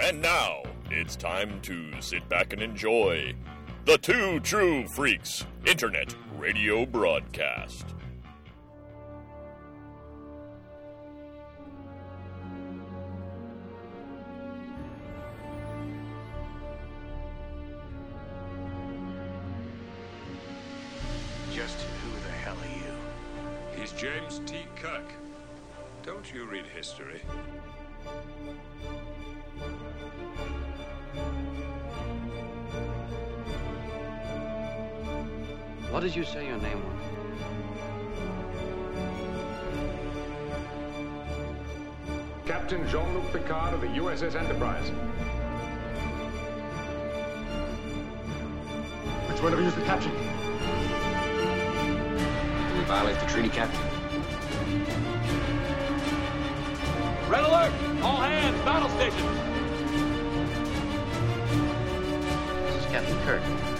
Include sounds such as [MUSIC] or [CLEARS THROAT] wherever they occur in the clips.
And now it's time to sit back and enjoy the Two True Freaks Internet Radio Broadcast. Just who the hell are you? He's James T. Kirk. Don't you read history? Did you say your name was? Captain Jean-Luc Picard of the USS Enterprise. Which one of you is the captain? Did we violate the treaty, Captain? Red alert! All hands, battle stations! This is Captain Kirk.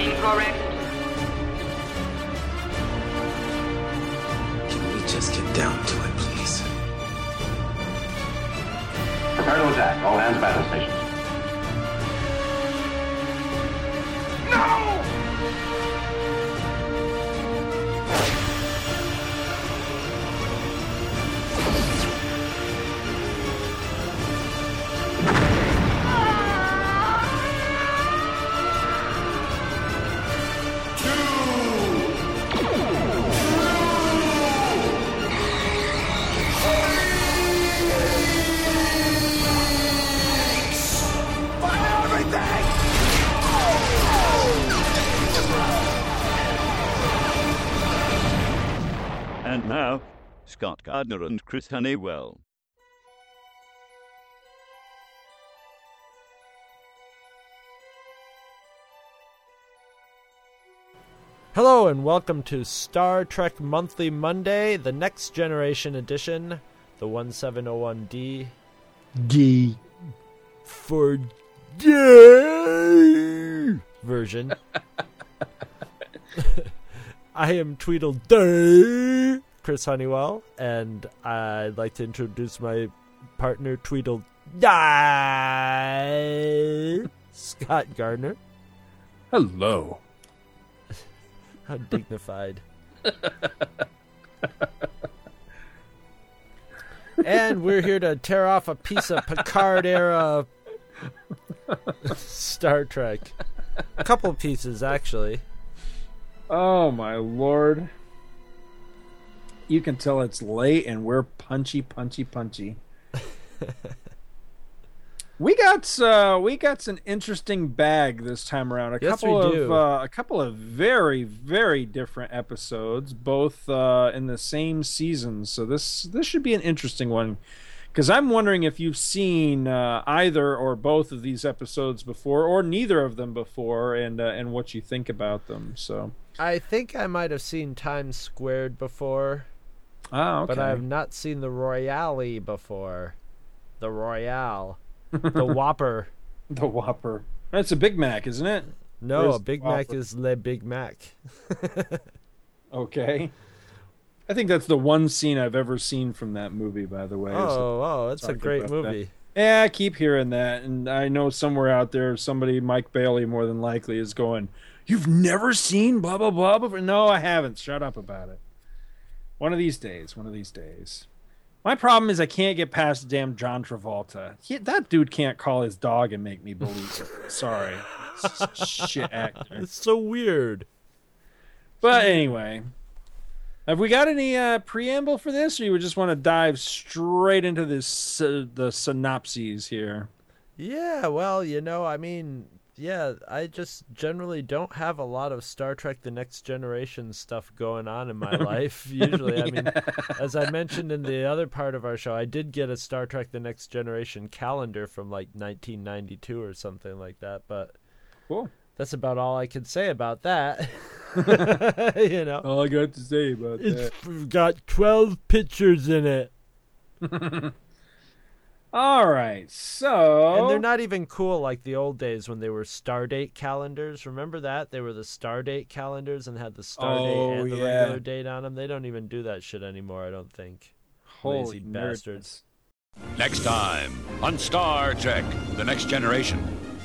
Incorrect. Can we just get down to it, please? Prepare to attack. All hands battle stations. Scott Gardner and Chris Honeywell. Hello and welcome to Star Trek Monthly Monday, the Next Generation edition, the 1701D D. for gay version. [LAUGHS] [LAUGHS] I am Tweedledee, Chris Honeywell, and I'd like to introduce my partner Tweedledee, Scott Gardner. Hello. [LAUGHS] How dignified. [LAUGHS] and we're here to tear off a piece of Picard era Star Trek. A couple pieces, actually. Oh my lord. You can tell it's late and we're punchy, punchy, punchy. [LAUGHS] we got uh, we got an interesting bag this time around. A Yes, couple we of. Uh, a couple of very very different episodes, both uh, in the same season. So this this should be an interesting one. Because I'm wondering if you've seen uh, either or both of these episodes before, or neither of them before, and uh, and what you think about them. So, I think I might have seen Times Squared before, ah, okay. but I have not seen the Royale before. The Royale. the [LAUGHS] Whopper. The Whopper. That's a Big Mac, isn't it? No, Where's a Big Mac is Le Big Mac. [LAUGHS] Okay. I think that's the one scene I've ever seen from that movie, by the way. is the- Oh, oh, that's a great about that. movie. Yeah, I keep hearing that, and I know somewhere out there, somebody, Mike Bailey, more than likely, is going, "You've never seen blah blah blah." before?" No, I haven't. Shut up about it. One of these days. One of these days. My problem is I can't get past damn John Travolta. He, that dude can't call his dog and make me believe it. [LAUGHS] Sorry, shit actor. It's so weird. But anyway, have we got any uh, preamble for this, or you would just want to dive straight into this uh, the synopses here? Yeah, well, you know, I mean, yeah, I just generally don't have a lot of Star Trek The Next Generation stuff going on in my [LAUGHS] life. Usually, I mean, as I mentioned in the other part of our show, I did get a Star Trek The Next Generation calendar from like 1992 or something like that, but Cool. that's about all I can say about that. [LAUGHS] [LAUGHS] you know, All I got to say about that. it's got 12 pictures in it. All right, so And they're not even cool like the old days when they were Stardate calendars. Remember that? They were the Stardate calendars and had the Stardate Oh, and the yeah. regular date on them. They don't even do that shit anymore, I don't think. Holy Lazy bastards. Next time on Star Trek The Next Generation.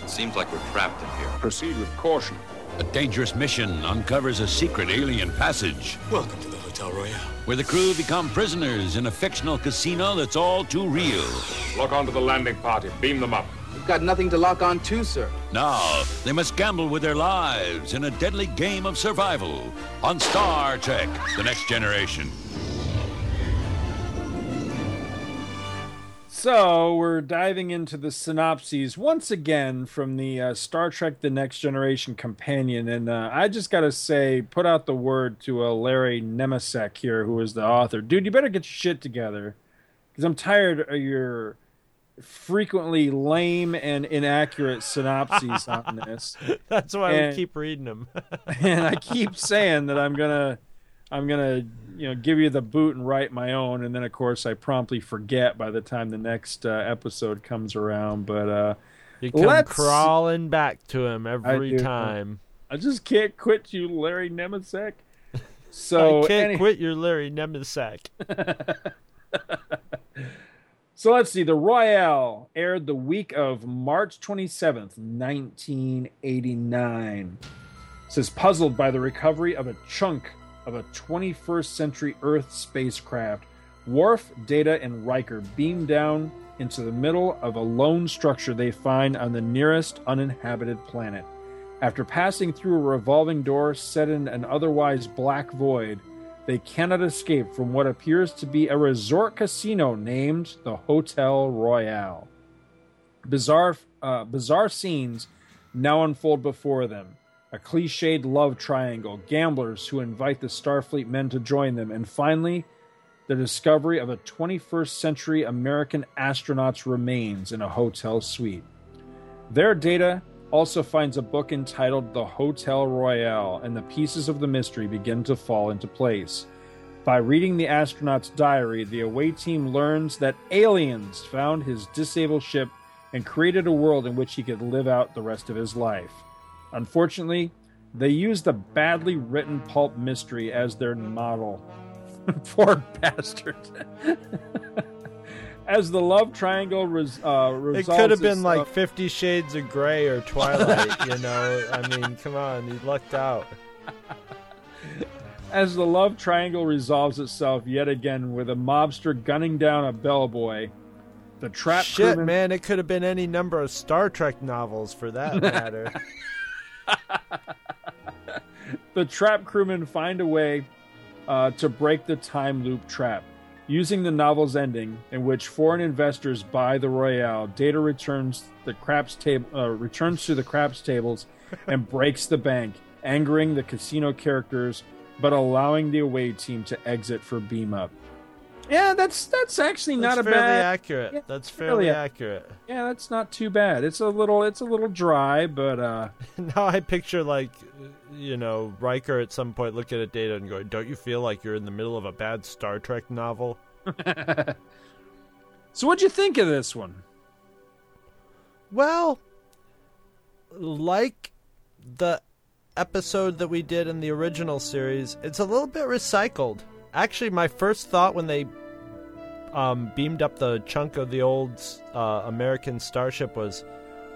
It Seems like we're trapped in here. Proceed with caution. A dangerous mission uncovers a secret alien passage Welcome to the Hotel Royale. where the crew become prisoners in a fictional casino that's all too real. Lock onto the landing party. Beam them up. We've got nothing to lock on to, sir. Now, they must gamble with their lives in a deadly game of survival on Star Trek The Next Generation. So we're diving into the synopses once again from the uh, Star Trek: The Next Generation companion, and uh, I just got to say, put out the word to uh, Larry Nemecek here, who is the author. Dude, you better get your shit together, because I'm tired of your frequently lame and inaccurate synopses on this. [LAUGHS] That's why And- we keep reading them. [LAUGHS] [LAUGHS] and I keep saying that I'm gonna, I'm gonna, you know, give you the boot and write my own, and then of course I promptly forget by the time the next uh, episode comes around. But uh, you come let's- crawling back to him every do. time. I just can't quit you, Larry Nemecek. [LAUGHS] So I can't any- quit your Larry Nemecek. [LAUGHS] So let's see. The Royale aired the week of March 27th, 1989. It says puzzled by the recovery of a chunk of a 21st century Earth spacecraft, Worf, Data, and Riker beam down into the middle of a lone structure they find on the nearest uninhabited planet. After passing through a revolving door set in an otherwise black void, they cannot escape from what appears to be a resort casino named the Hotel Royale. Bizarre, uh, bizarre scenes now unfold before them. A cliched love triangle, gamblers who invite the Starfleet men to join them, and finally, the discovery of a 21st century American astronaut's remains in a hotel suite. Their data also finds a book entitled The Hotel Royale, and the pieces of the mystery begin to fall into place. By reading the astronaut's diary, the away team learns that aliens found his disabled ship and created a world in which he could live out the rest of his life. Unfortunately, they used a badly written pulp mystery as their model. [LAUGHS] Poor bastard. [LAUGHS] as the love triangle res, uh, It could have been like Fifty Shades of Grey or Twilight, you know. I mean, come on, you lucked out. [LAUGHS] as the love triangle resolves itself yet again with a mobster gunning down a bellboy. The trap Shit, crewman- man, it could have been any number of Star Trek novels for that matter. The trap crewmen find a way uh, to break the time loop trap. Using the novel's ending, in which foreign investors buy the Royale, Data returns the craps table uh, returns to the craps tables and [LAUGHS] breaks the bank, angering the casino characters, but allowing the away team to exit for beam up. Yeah, that's that's actually That's not a fairly bad. accurate. Yeah, That's fairly fairly accurate. Yeah, that's not too bad. It's a little it's a little dry, but uh [LAUGHS] Now I picture like, you know, Riker at some point looking at Data and going, "Don't you feel like you're in the middle of a bad Star Trek novel?" [LAUGHS] So what'd you think of this one? Well, like the episode that we did in the original series, it's a little bit recycled. Actually, my first thought when they um, beamed up the chunk of the old uh, American starship was,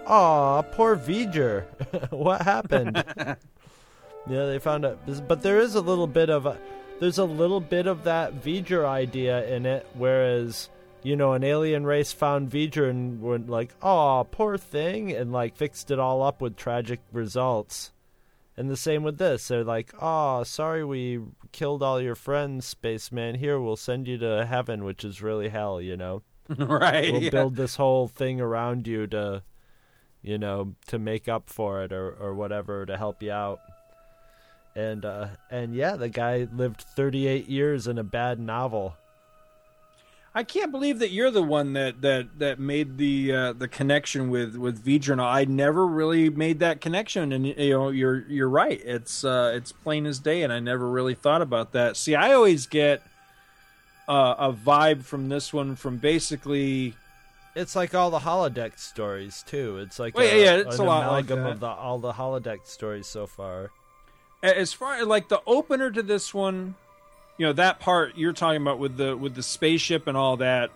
"Aw, poor V'ger. [LAUGHS] what happened?" [LAUGHS] yeah, they found out, but there is a little bit of a, there's a little bit of that V'ger idea in it, whereas you know, an alien race found V'ger and went like, "Oh, poor thing," and like fixed it all up with tragic results. And the same with this. They're like, "Oh, sorry, we killed all your friends, spaceman. Here, we'll send you to heaven, which is really hell." You know, [LAUGHS] right. we'll yeah. build this whole thing around you to, you know, to make up for it or or whatever to help you out. And uh, and yeah, the guy lived 38 years in a bad novel. I can't believe that you're the one that that that made the uh, the connection with with. And I never really made that connection, and you know you're you're right. It's uh, it's plain as day, and I never really thought about that. See, I always get uh, a vibe from this one from basically It's like all the holodeck stories too. It's like Well, a, yeah, it's an a lot like amalgam of the all the holodeck stories so far. as far like the opener to this one you know that part you're talking about with the with the spaceship and all that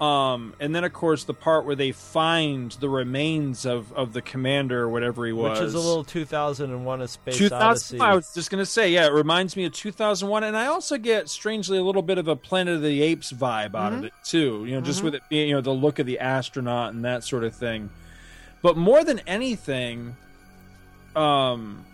um and then of course the part where they find the remains of of the commander or whatever he was Which is a little 2001: A Space 2000 Odyssey. I was just gonna say, yeah, it reminds me of 2001, and I also get strangely a little bit of a Planet of the Apes vibe out Mm-hmm. of it too. You know, just with it being, you know, the look of the astronaut and that sort of thing. But more than anything, um,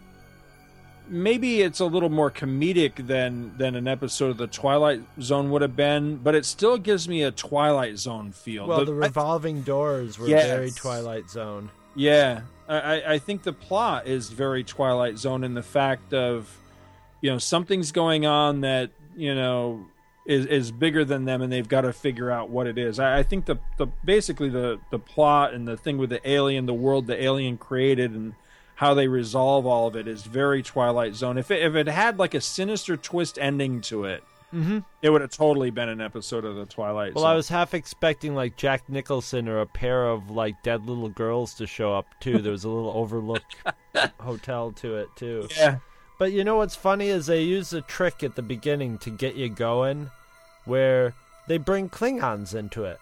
maybe it's a little more comedic than than an episode of the Twilight Zone would have been, but it still gives me a Twilight Zone feel. Well, The- the revolving doors were Yes. very Twilight Zone. yeah, I, I- I think the plot is very Twilight Zone in the fact of, you know, something's going on that you know is is bigger than them, and they've got to figure out what it is. I, I think the the basically the the plot and the thing with the alien, the world the alien created, and how they resolve all of it is very Twilight Zone. If it, if it had like a sinister twist ending to it, Mhm. it would have totally been an episode of the Twilight Zone. Well, Zone. I was half expecting like Jack Nicholson or a pair of like dead little girls to show up too. There was a little Overlook [LAUGHS] hotel to it too. Yeah. But you know what's funny is they use a trick at the beginning to get you going, where they bring Klingons into it.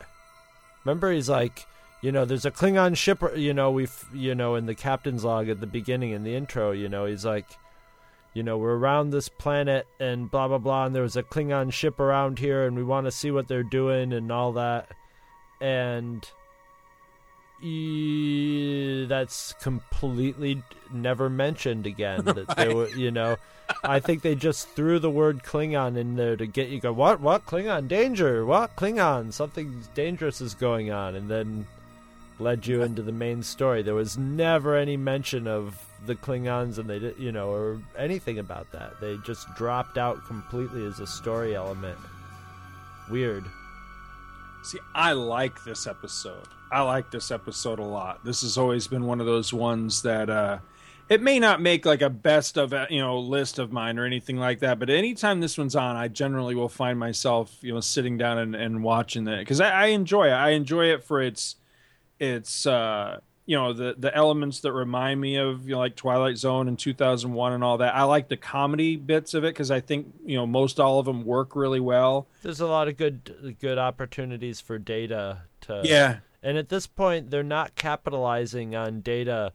Remember, he's like, you know, there's a Klingon ship. You know, we, have you know, in the captain's log at the beginning in the intro, you know, he's like, you know, we're around this planet and blah blah blah, and there was a Klingon ship around here, and we want to see what they're doing and all that, and e- that's completely never mentioned again. That they were, you know, I think they just threw the word Klingon in there to get you go. What? What? Klingon danger? What? Klingon? Something dangerous is going on, and then led you into the main story. There was never any mention of the Klingons, and they did, you know, or anything about that. They just dropped out completely as a story element. Weird. See, I like this episode. I like this episode a lot. This has always been one of those ones that uh it may not make like a best of uh, you know list of mine or anything like that, but anytime this one's on, I generally will find myself you know sitting down and, and watching it because I, I enjoy it. I enjoy it for its its uh you know the the elements that remind me of you know like Twilight Zone and 2001 and all that. I like the comedy bits of it because I think you know most all of them work really well. There's a lot of good good opportunities for data to Yeah. And at this point they're not capitalizing on data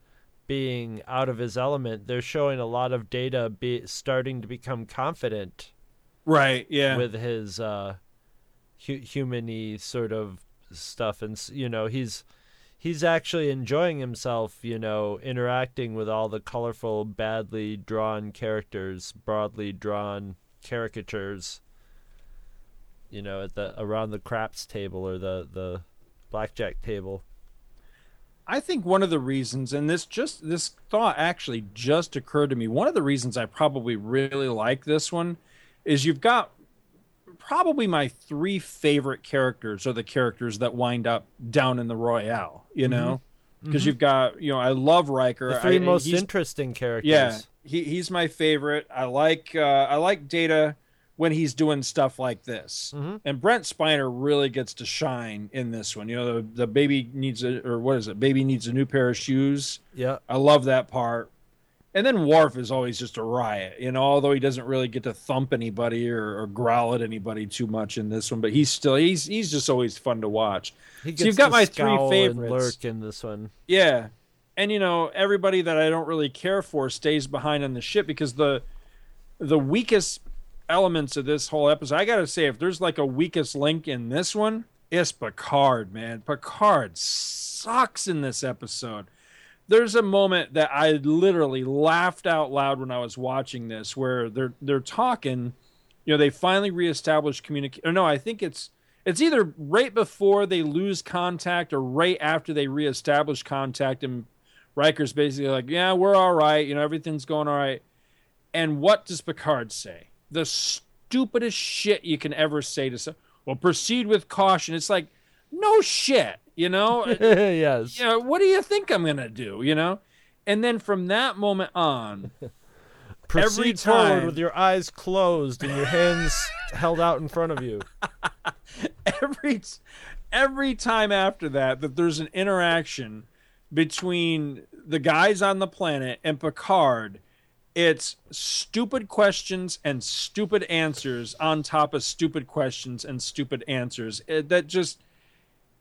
being out of his element. They're showing a lot of data be starting to become confident Right. Yeah. with his uh hu- human-y sort of stuff and you know he's he's actually enjoying himself you know interacting with all the colorful badly drawn characters broadly drawn caricatures you know at the around the craps table or the the blackjack table I think one of the reasons, and this just this thought actually just occurred to me. One of the reasons I probably really like this one is you've got probably my three favorite characters are the characters that wind up down in the Royale. You know, because Mhm. you've got you know I love Riker. the three I- most interesting characters Yeah, he, he's my favorite. I like uh, I like Data when he's doing stuff like this. Mm-hmm. And Brent Spiner really gets to shine in this one. You know, the, the baby needs a or what is it? Baby needs a new pair of shoes. Yeah. I love that part. And then Worf is always just a riot, you know, although he doesn't really get to thump anybody or, or growl at anybody too much in this one, but he's still he's he's just always fun to watch. he so you've got my three favorites. lurk in this one Yeah. And you know, everybody that I don't really care for stays behind on the ship because the the weakest elements of this whole episode, I gotta say, if there's like a weakest link in this one, it's Picard, man. Picard sucks in this episode. There's a moment that I literally laughed out loud when I was watching this where they're they're talking, you know, they finally reestablish communication. No, I think it's it's either right before they lose contact or right after they reestablish contact and Riker's basically like, "Yeah, we're all right. You know, everything's going all right." And what does Picard say? The stupidest shit you can ever say to someone. Well, proceed with caution. It's like, no shit, you know. [LAUGHS] yes You know, what do you think I'm gonna do? You know. And then from that moment on, [LAUGHS] proceed every forward time with your eyes closed and your hands held out in front of you [LAUGHS] every every time after that that there's an interaction between the guys on the planet and Picard, It's stupid questions and stupid answers on top of stupid questions and stupid answers. It, that just,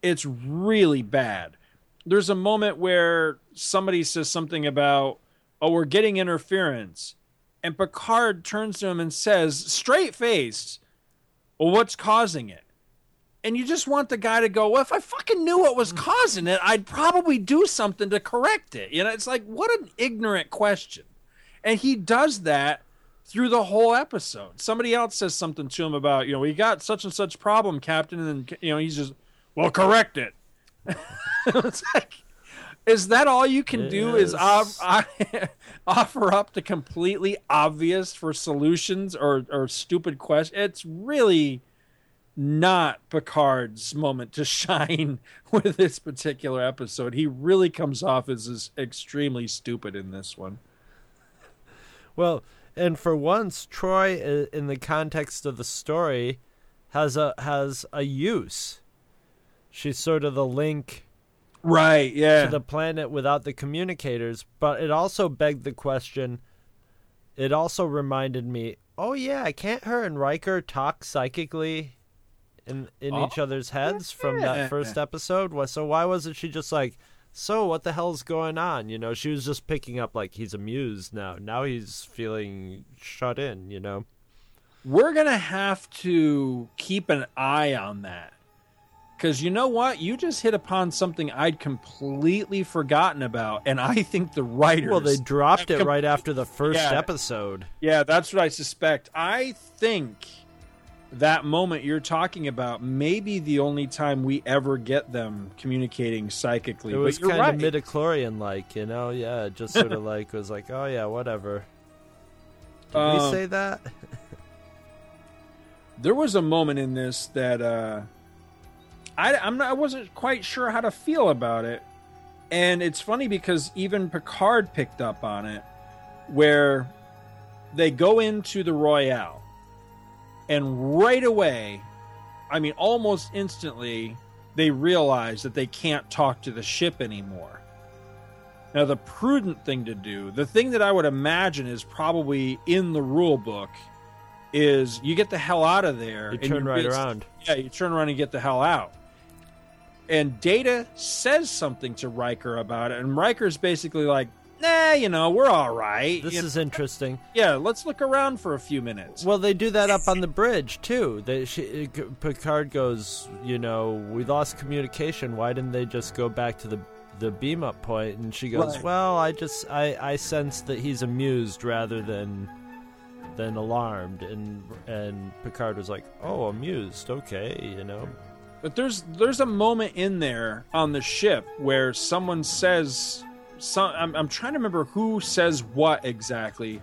it's really bad. There's a moment where somebody says something about, oh, we're getting interference. And Picard turns to him and says, straight faced, well, what's causing it? And you just want the guy to go, well, if I fucking knew what was causing it, I'd probably do something to correct it. You know, it's like, what an ignorant question. And he does that through the whole episode. Somebody else says something to him about, you know, we got such and such problem, Captain. And you know, he's just, well, correct it. [LAUGHS] it's like, is that all you can do is off, [LAUGHS] offer up the completely obvious for solutions or, or stupid questions it's really not picard's moment to [LAUGHS] shine with this particular episode. He really comes off as, as extremely stupid in this one. Well and for once Troi in the context of the story has a has a use she's sort of the link right yeah. to the planet without the communicators but it also begged the question it also reminded me oh yeah can't her and Riker talk psychically in in oh, each other's heads yeah. from that first episode? So why wasn't she just like so what the hell's going on? You know she was just picking up like he's amused now. Now he's feeling shut in you know? We're gonna have to keep an eye on that because you know what? You just hit upon something I'd completely forgotten about, and I think the writers. Well, they dropped it com- right after the first yeah, episode. Yeah, that's what I suspect. I think that moment you're talking about may be the only time we ever get them communicating psychically. It was kind right. of midichlorian like, you know? Yeah, just sort of [LAUGHS] like was like, oh yeah, whatever. Did um, we say that? [LAUGHS] there was a moment in this that. uh I, I'm not, I wasn't quite sure how to feel about it. And it's funny because even Picard picked up on it, where they go into the Royale, and right away, I mean, almost instantly, they realize that they can't talk to the ship anymore. Now, the prudent thing to do, the thing that I would imagine is probably in the rule book, is you get the hell out of there. You turn right around. Yeah, you turn around and get the hell out and Data says something to Riker about it, and Riker's basically like, "Nah, you know, we're all right." This you is know? interesting. Yeah, let's look around for a few minutes. Well, they do that up on the bridge too. They, she, Picard goes, "You know, we lost communication. Why didn't they just go back to the the beam up point?" And she goes, right. "Well, I just I I sense that he's amused rather than." than alarmed and and Picard was like, "Oh, amused. Okay, you know." But there's there's a moment in there on the ship where someone says some I'm, I'm trying to remember who says what exactly,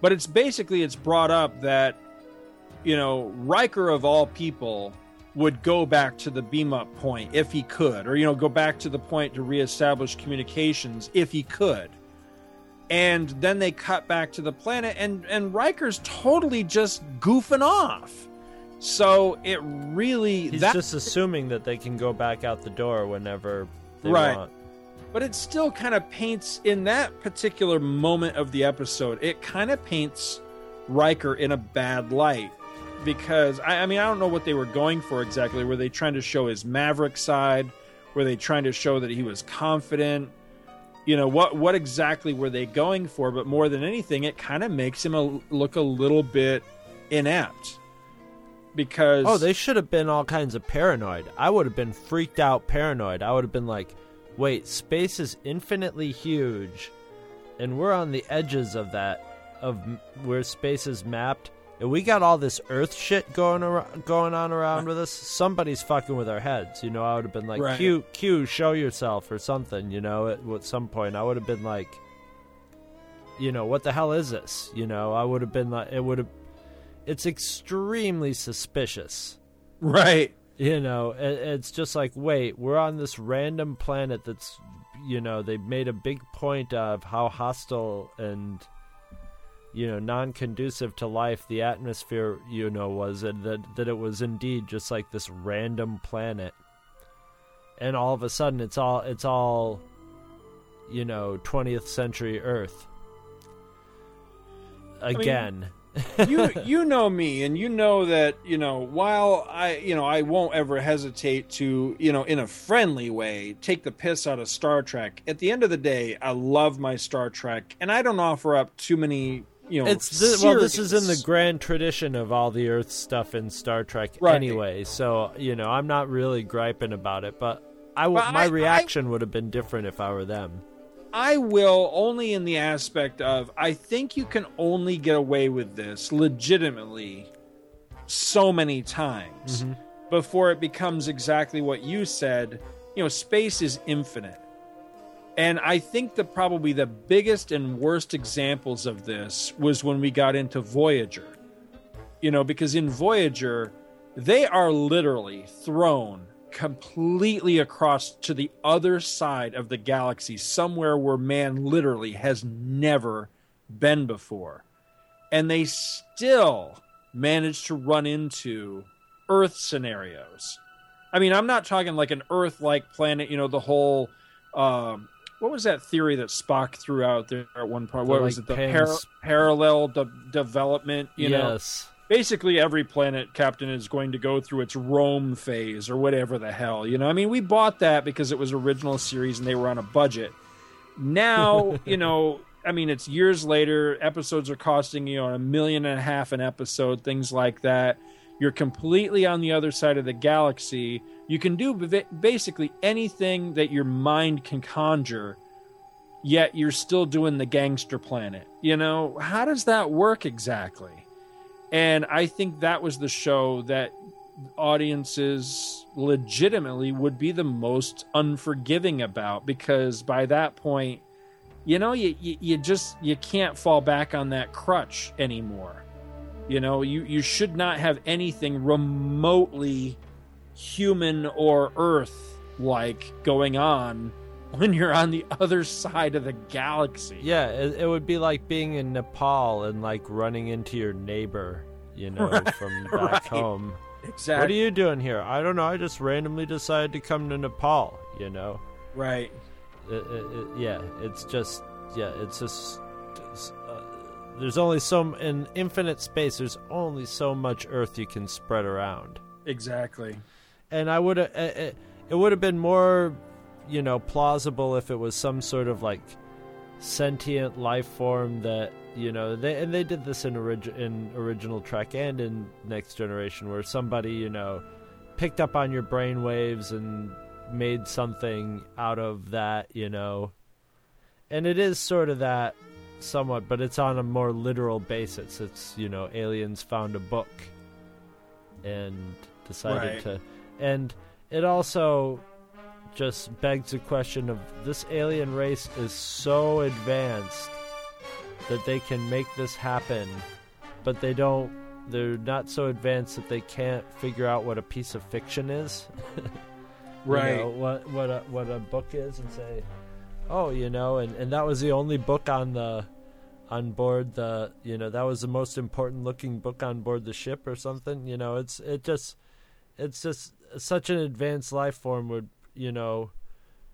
but it's basically it's brought up that you know Riker of all people would go back to the beam up point if he could, or you know go back to the point to reestablish communications if he could. And then they cut back to the planet, and and Riker's totally just goofing off so it really he's that, just assuming that they can go back out the door whenever they right. want. But it still kind of paints in that particular moment of the episode. It kind of paints Riker in a bad light because I, I mean I don't know what they were going for exactly. Were they trying to show his maverick side? Were they trying to show that he was confident? You know what? What exactly were they going for? But more than anything, it kind of makes him a, look a little bit inept because oh they should have been all kinds of paranoid. I would have been freaked out paranoid. I would have been like wait space is infinitely huge and we're on the edges of that of where space is mapped. And we got all this earth shit going around, going on around with us. Somebody's fucking with our heads you know? I would have been like right. q q show yourself or something you know? At, at some point i would have been like you know what the hell is this you know? I would have been like it would have it's extremely suspicious. Right. You know, it's just like, wait, we're on this random planet that's, you know, they made a big point of how hostile and, you know, non conducive to life the atmosphere, you know, was, and that, that it was indeed just like this random planet. And all of a sudden, it's all, it's all, you know, 20th century Earth again. I mean, [LAUGHS] you you know me, and you know that you know while I you know I won't ever hesitate to you know in a friendly way take the piss out of Star Trek. At the end of the day, I love my Star Trek, and I don't offer up too many you know. It's th- well, this is in the grand tradition of all the Earth stuff in Star Trek Right. anyway. So you know, I'm not really griping about it, but I w- But my I- reaction would have been different if I were them. I will only in the aspect of I think you can only get away with this legitimately so many times mm-hmm. before it becomes exactly what you said. You know, space is infinite. And I think that probably the biggest and worst examples of this was when we got into Voyager. You know, because in Voyager, they are literally thrown completely across to the other side of the galaxy, somewhere where man literally has never been before. And they still manage to run into Earth scenarios. I mean, I'm not talking like an Earth like planet, you know, the whole. Um, what was that theory that Spock threw out there at one point? The, What was like, it? The par- parallel de- development, you know? Basically every planet captain is going to go through its Rome phase or whatever the hell you know? I mean we bought that because it was original series and they were on a budget. Now [LAUGHS] you know i mean it's years later episodes are costing you know a million and a half an episode things like that. You're completely on the other side of the galaxy. You can do basically anything that your mind can conjure yet you're still doing the gangster planet you know? How does that work exactly and I think that was the show that audiences legitimately would be the most unforgiving about because by that point, you know, you, you, you just you can't fall back on that crutch anymore. You know, you, you should not have anything remotely human or earth like going on [LAUGHS] when you're on the other side of the galaxy. Yeah, it, it would be like being in Nepal and like running into your neighbor, you know, Right, from [LAUGHS] back right. home. Exactly. What are you doing here? I don't know. I just randomly decided to come to Nepal, you know. Right. It, it, yeah, it's just yeah, it's just it's, uh, there's only so in infinite space. There's only so much Earth you can spread around. Exactly. and I would have it, it would have been more you know plausible if it was some sort of like sentient life form that you know they and they did this in orig- in original Trek and in Next Generation where somebody you know picked up on your brain waves and made something out of that you know and it is sort of that somewhat but it's on a more literal basis it's you know aliens found a book and decided Right. to and it also just begs the question of this alien race is so advanced that they can make this happen but they don't they're not so advanced that they can't figure out what a piece of fiction is [LAUGHS] You Right. know, what what a what a book is and say oh you know and and that was the only book on the on board the you know that was the most important looking book on board the ship or something you know it's it just it's just such an advanced life form would you know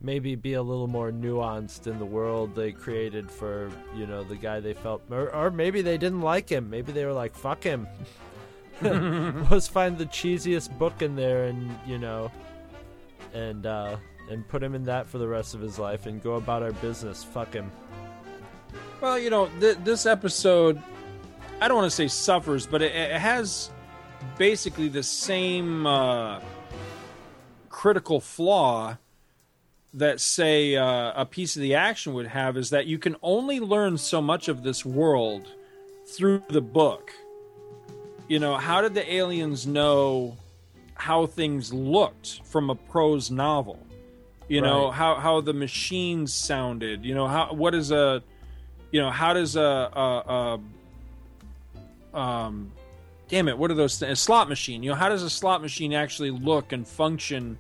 maybe be a little more nuanced in the world they created for you know the guy they felt or, or maybe they didn't like him. Maybe they were like fuck him. [LAUGHS] Let's find the cheesiest book in there and you know and uh and put him in that for the rest of his life and go about our business. Fuck him. Well, you know, th- this episode, I don't want to say suffers, but it, it has basically the same uh, critical flaw that, say, uh, a piece of the action would have is that you can only learn so much of this world through the book. You know, how did the aliens know how things looked from a prose novel? You know, Right. how, how the machines sounded, you know, how what is a you know how does a, a, a um damn it what are those things a slot machine you know how does a slot machine actually look and function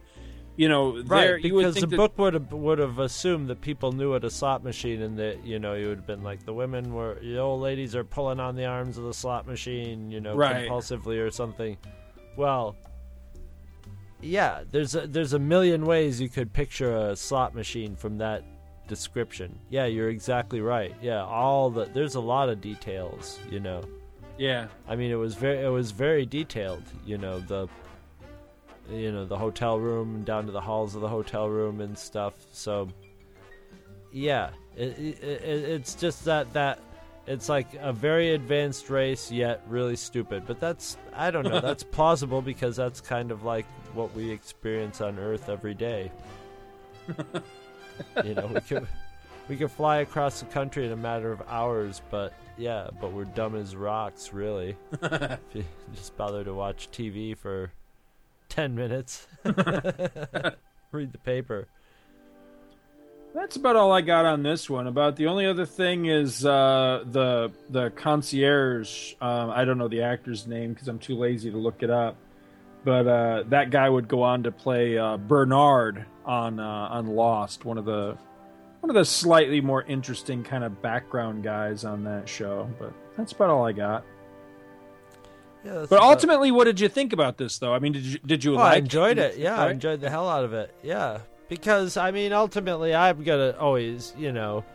you know there right because the that, book would have would have assumed that people knew what a slot machine and that you know you would have been like the women were the old ladies are pulling on the arms of the slot machine you know Right. compulsively or something well yeah there's a, there's a million ways you could picture a slot machine from that description. Yeah, you're exactly right. Yeah, all the there's a lot of details, you know. Yeah. I mean, it was very it was very detailed, you know, the you know, the hotel room down to the halls of the hotel room and stuff. So yeah, it, it, it, it's just that that it's like a very advanced race yet really stupid. But that's I don't know, [LAUGHS] that's plausible because that's kind of like what we experience on Earth every day. [LAUGHS] you know, we could we could fly across the country in a matter of hours, but yeah, but we're dumb as rocks, really. [LAUGHS] if you just bother to watch TV for ten minutes, [LAUGHS] read the paper. That's about all I got on this one. About the only other thing is uh, the the concierge. Um, I don't know the actor's name because I'm too lazy to look it up. But uh, that guy would go on to play uh, Bernard on uh, on Lost, one of the one of the slightly more interesting kind of background guys on that show. But that's about all I got. Yeah, but ultimately, what did you think about this, though? I mean, did you did you oh, like? I enjoyed it. Yeah, right? I enjoyed the hell out of it. Yeah, because I mean, ultimately, I'm gonna always, you know,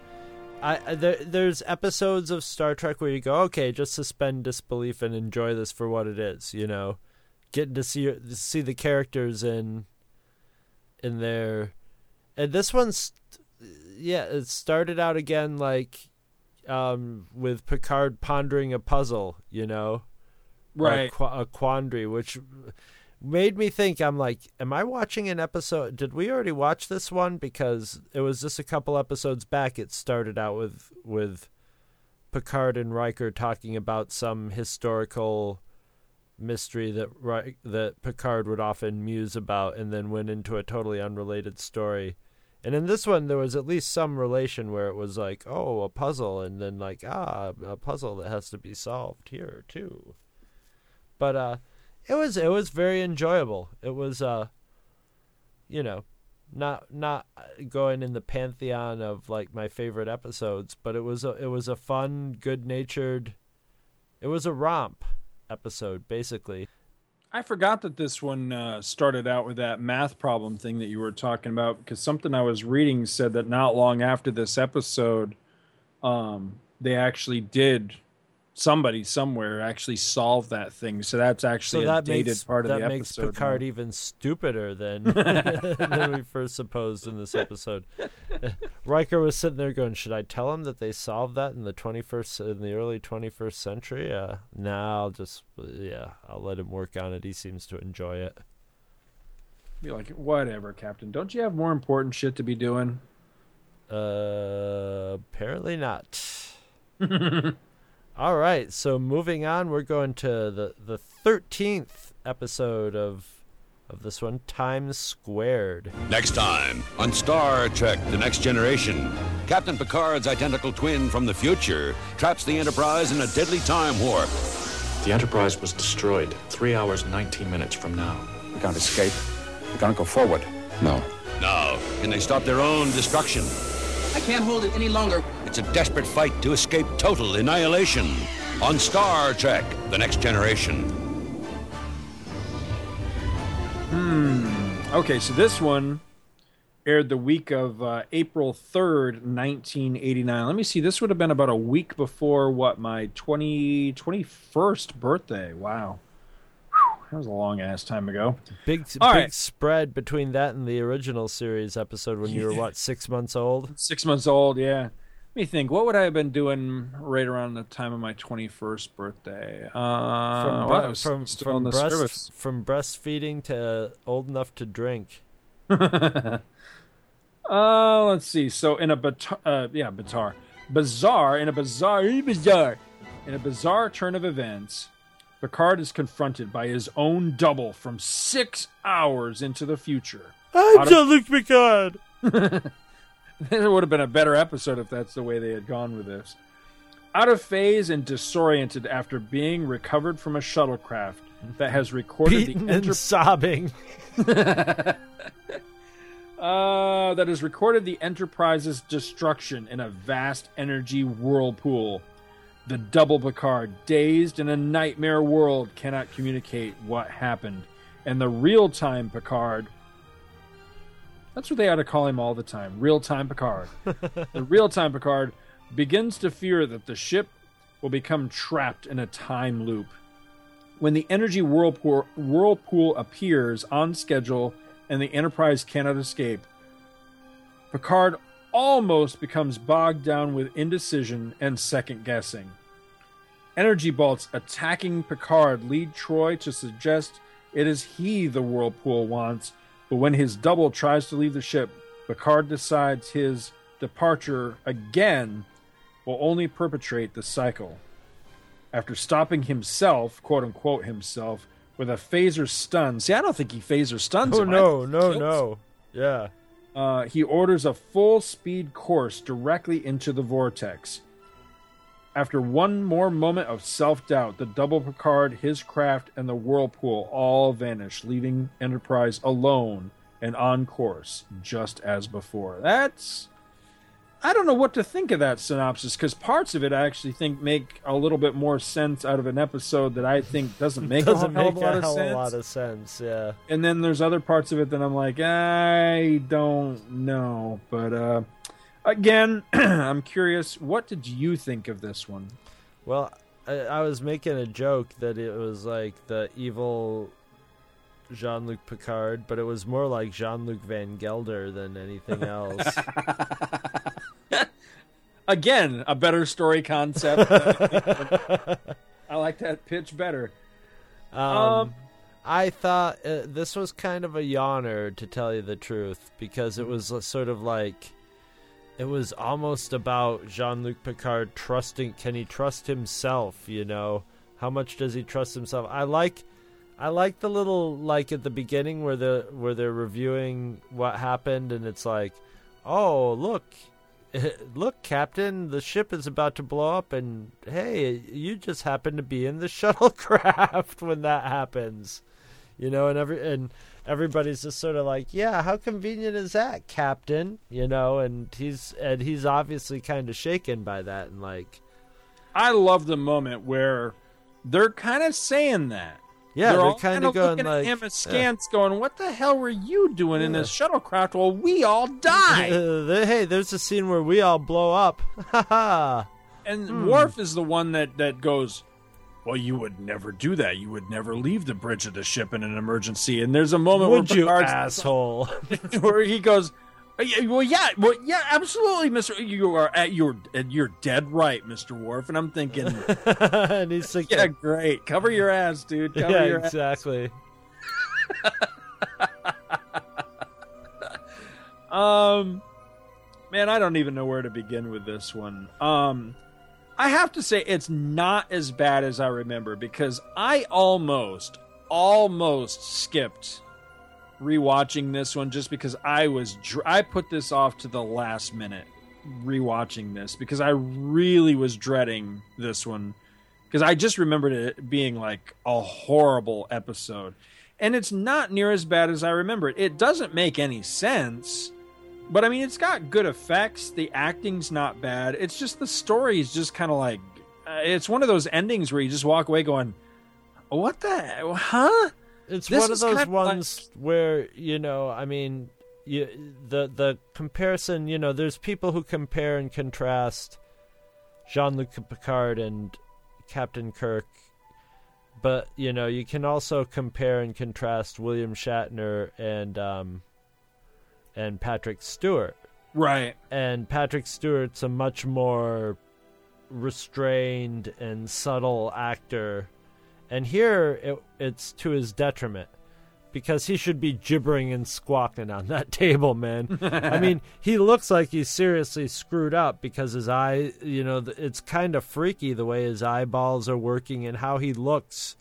I there, there's episodes of Star Trek where you go, okay, just suspend disbelief and enjoy this for what it is. You know, getting to see to see the characters in in their, and this one's, yeah, it started out again like, um, with Picard pondering a puzzle. You know? Right. a, a, quandary which made me think i'm like am i watching an episode did we already watch this one? Because it was just a couple episodes back it started out with with picard and riker talking about some historical mystery that that picard would often muse about and then went into a totally unrelated story and in this one there was at least some relation where it was like oh a puzzle and then like ah a puzzle that has to be solved here too. But uh it was it was very enjoyable. It was uh you know not not going in the pantheon of like my favorite episodes but it was a it was a fun good-natured it was a romp episode basically I forgot that this one uh, started out with that math problem thing that you were talking about because something I was reading said that not long after this episode, um, they actually did somebody somewhere actually solved that thing. So that's actually so that a dated makes, part of the episode. that makes. Picard now. even stupider than [LAUGHS] [LAUGHS] than we first supposed in this episode. [LAUGHS] Riker was sitting there going, "Should I tell him that they solved that in the twenty first in the early twenty first century?" Uh, nah, I'll just yeah, I'll let him work on it. He seems to enjoy it. Be like, whatever, Captain. Don't you have more important shit to be doing? Uh, apparently not. All right, so moving on, we're going to the the thirteenth episode of of this one, Times Squared. Next time on Star Trek: The Next Generation, Captain Picard's identical twin from the future traps the Enterprise in a deadly time warp. The Enterprise was destroyed three hours and 19 minutes from now. We can't escape. We can't go forward. No. Now, can they stop their own destruction? I can't hold it any longer. It's a desperate fight to escape total annihilation on Star Trek: The Next Generation. Hmm. Okay, so this one aired the week of uh, April 3rd, 1989. Let me see. This would have been about a week before what my 20 21st birthday. Wow. Whew, that was a long ass time ago. Big All big right. spread between that and the original series episode when you were what six months old. Six months old, yeah. Let me think. What would I have been doing right around the time of my 21st birthday? Uh, From, bre- I was from, from, the breast, from breastfeeding to old enough to drink. [LAUGHS] Uh, let's see. So in a batar, uh, yeah, batar, bizarre in a bizarre, bizarre, in a bizarre turn of events, Picard is confronted by his own double from six hours into the future. I'm Out of- Jean-Luc Picard. [LAUGHS] [LAUGHS] it would have been a better episode if that's the way they had gone with this. Out of phase and disoriented after being recovered from a shuttlecraft that has recorded Beaten the and sobbing. [LAUGHS] [LAUGHS] Uh, that has recorded the Enterprise's destruction in a vast energy whirlpool. The double Picard, dazed in a nightmare world, cannot communicate what happened. And the real time Picard. That's what they ought to call him all the time. Real time Picard. [LAUGHS] the real time Picard begins to fear that the ship will become trapped in a time loop. When the energy whirlpool, whirlpool appears on schedule and the Enterprise cannot escape, Picard almost becomes bogged down with indecision and second guessing. Energy bolts attacking Picard lead Troi to suggest it is he the whirlpool wants, but when his double tries to leave the ship, Picard decides his departure again will only perpetrate the cycle. After stopping himself, quote unquote himself, with a phaser stun. See, I don't think he phaser stuns Oh him. No, no, no. Yeah. Uh, he orders a full speed course directly into the vortex. After one more moment of self doubt, the double Picard, his craft, and the whirlpool all vanish, leaving Enterprise alone and on course, just as before. That's. I don't know what to think of that synopsis because parts of it I actually think make a little bit more sense out of an episode that I think doesn't make Doesn't a hell make of a lot a of hell of sense a lot of sense. Yeah. and then there's other parts of it that I'm like, I don't know. But uh, again, [CLEARS THROAT] I'm curious. What did you think of this one? Well, I, I was making a joke that it was like the evil Jean Luc Picard, but it was more like Jean Luc Van Gelder than anything else. [LAUGHS] Again, a better story concept. [LAUGHS] I like that pitch better. Um, Um, I thought uh, this was kind of a yawner, to tell you the truth, because it was uh, sort of like it was almost about Jean Luc Picard trusting. Can he trust himself? You know, how much does he trust himself? I like, I like the little like at the beginning where the where they're reviewing what happened, and it's like, oh look. [LAUGHS] Look, Captain, the ship is about to blow up, and hey, you just happen to be in the [LAUGHS] shuttlecraft when that happens you know, and every and everybody's just sort of like, yeah, how convenient is that, Captain? You know, and he's and he's obviously kind of shaken by that, and like, I love the moment where they're kind of saying that. yeah, they're, all kind kinda going looking like, at him askance, going, "What the hell were you doing in this shuttlecraft while we all die?" [LAUGHS] hey, there's a scene where we all blow up, [LAUGHS] ha ha. And Hmm. Worf is the one that that goes, "Well, you would never do that. You would never leave the bridge of the ship in an emergency." And there's a moment Would where you, Picard's- asshole? [LAUGHS] where he goes, "Uh, "Well, yeah, well, yeah, absolutely, Mister. You are at you're you're dead right, Mister Worf." And I'm thinking, [LAUGHS] and he's like, "Yeah, great. Cover your ass, dude. Cover yeah, your ass." exactly. [LAUGHS] Um, man, I don't even know where to begin with this one. Um, I have to say it's not as bad as I remember because I almost, almost skipped rewatching this one just because I was dr- I put this off to the last minute rewatching this because I really was dreading this one because I just remembered it being like a horrible episode. And it's not near as bad as I remember it. It doesn't make any sense. But I mean, it's got good effects. The acting's not bad. It's just the story is just kind of like uh, it's one of those endings where you just walk away going, "What the huh?" It's This one of those of like- ones where you know, I mean, you the the comparison. You know, there's people who compare and contrast Jean-Luc Picard and Captain Kirk, but you know, you can also compare and contrast William Shatner and um and Patrick Stewart. Right. And Patrick Stewart's a much more restrained and subtle actor. And here it, it's to his detriment because he should be gibbering and squawking on that [LAUGHS] table, man. I mean, he looks like he's seriously screwed up because his eye, you know, it's kind of freaky the way his eyeballs are working and how he looks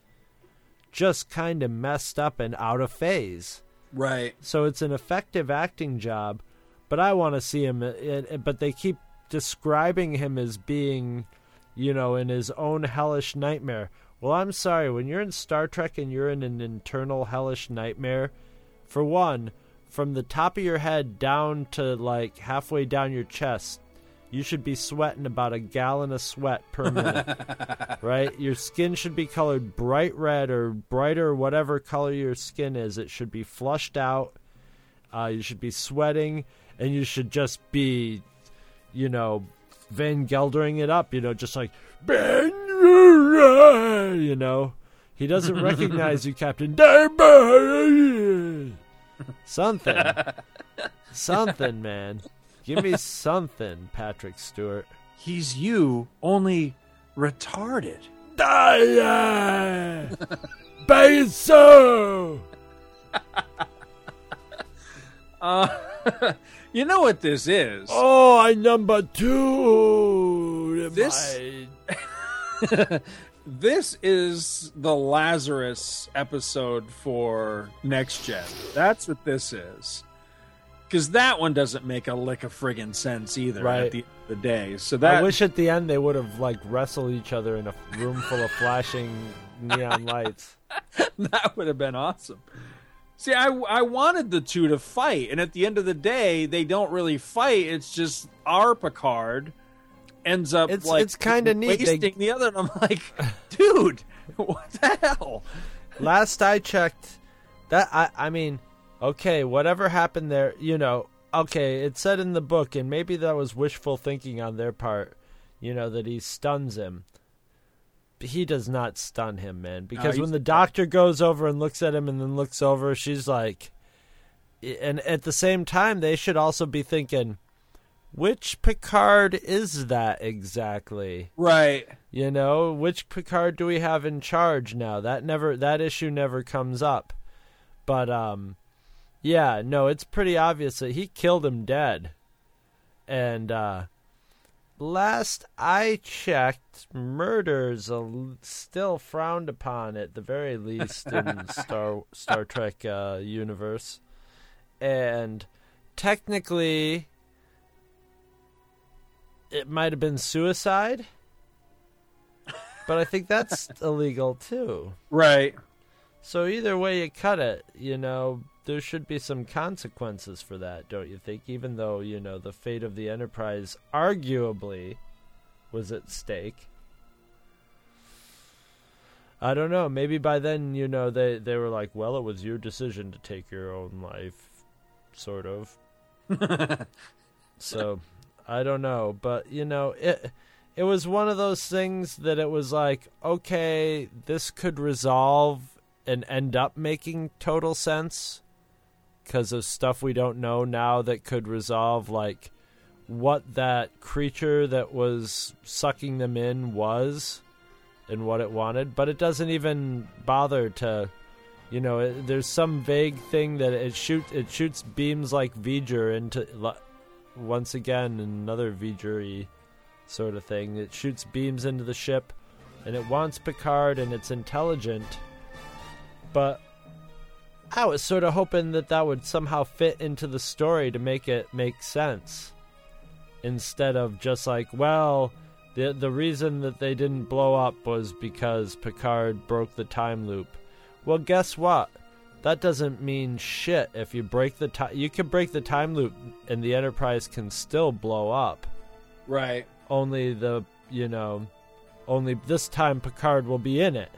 just kind of messed up and out of phase. Right. So it's an effective acting job, but I want to see him. uh, But they keep describing him as being, you know, in his own hellish nightmare. Well, I'm sorry. When you're in Star Trek and you're in an internal hellish nightmare, for one, from the top of your head down to like halfway down your chest, you should be sweating about a gallon of sweat per minute. [LAUGHS] right? Your skin should be colored bright red or brighter, whatever color your skin is. It should be flushed out. Uh, you should be sweating, and you should just be, you know, Van Geldering it up. You know, just like Ben, you know. He doesn't [LAUGHS] recognize you, Captain. [LAUGHS] Something, something, man. Give me something, Patrick Stewart. He's you, only retarded. Die! Be so! Uh, [LAUGHS] you know what this is? Oh, I number two. This, [LAUGHS] this is the Lazarus episode for Next Gen. That's what this is. Because that one doesn't make a lick of friggin' sense either Right. at the end of the day. So that I wish at the end they would have like wrestled each other in a room full of flashing neon lights. [LAUGHS] that would have been awesome. See, I I wanted the two to fight, and at the end of the day, they don't really fight. It's just our Picard ends up It's- like it's kinda neat. They- the other. And I'm like, [LAUGHS] dude, [LAUGHS] what the hell? Last I checked, that I I mean, okay, whatever happened there, you know, okay, it said in the book, and maybe that was wishful thinking on their part, you know, that he stuns him. He does not stun him, man. Because he's- when the doctor goes over and looks at him and then looks over, she's like, and at the same time, they should also be thinking, which Picard is that exactly? Right. You know, which Picard do we have in charge now? That never that issue never comes up. But um yeah, no, it's pretty obvious that he killed him dead. And uh last I checked, murder's a, still frowned upon at the very least in [LAUGHS] Star Star Trek uh universe. And technically it might have been suicide. But I think that's [LAUGHS] illegal too. Right. So either way you cut it, you know, there should be some consequences for that, don't you think? Even though, you know, the fate of the Enterprise arguably was at stake. I don't know. Maybe by then, you know, they they were like, "Well, it was your decision to take your own life," sort of. [LAUGHS] so, I don't know, but you know, it it was one of those things that it was like, okay, this could resolve and end up making total sense because of stuff we don't know now that could resolve like what that creature that was sucking them in was and what it wanted, but it doesn't even bother to you know, it, there's some vague thing that it shoot it shoots beams like V'ger into once again another V'ger sort of thing. It shoots beams into the ship, and it wants Picard, and it's intelligent. But I was sort of hoping that that would somehow fit into the story to make it make sense, instead of just like, well, the the reason that they didn't blow up was because Picard broke the time loop. Well, guess what? That doesn't mean shit. If you break the time, you can break the time loop, and the Enterprise can still blow up. Right. Only the you know, only this time Picard will be in it.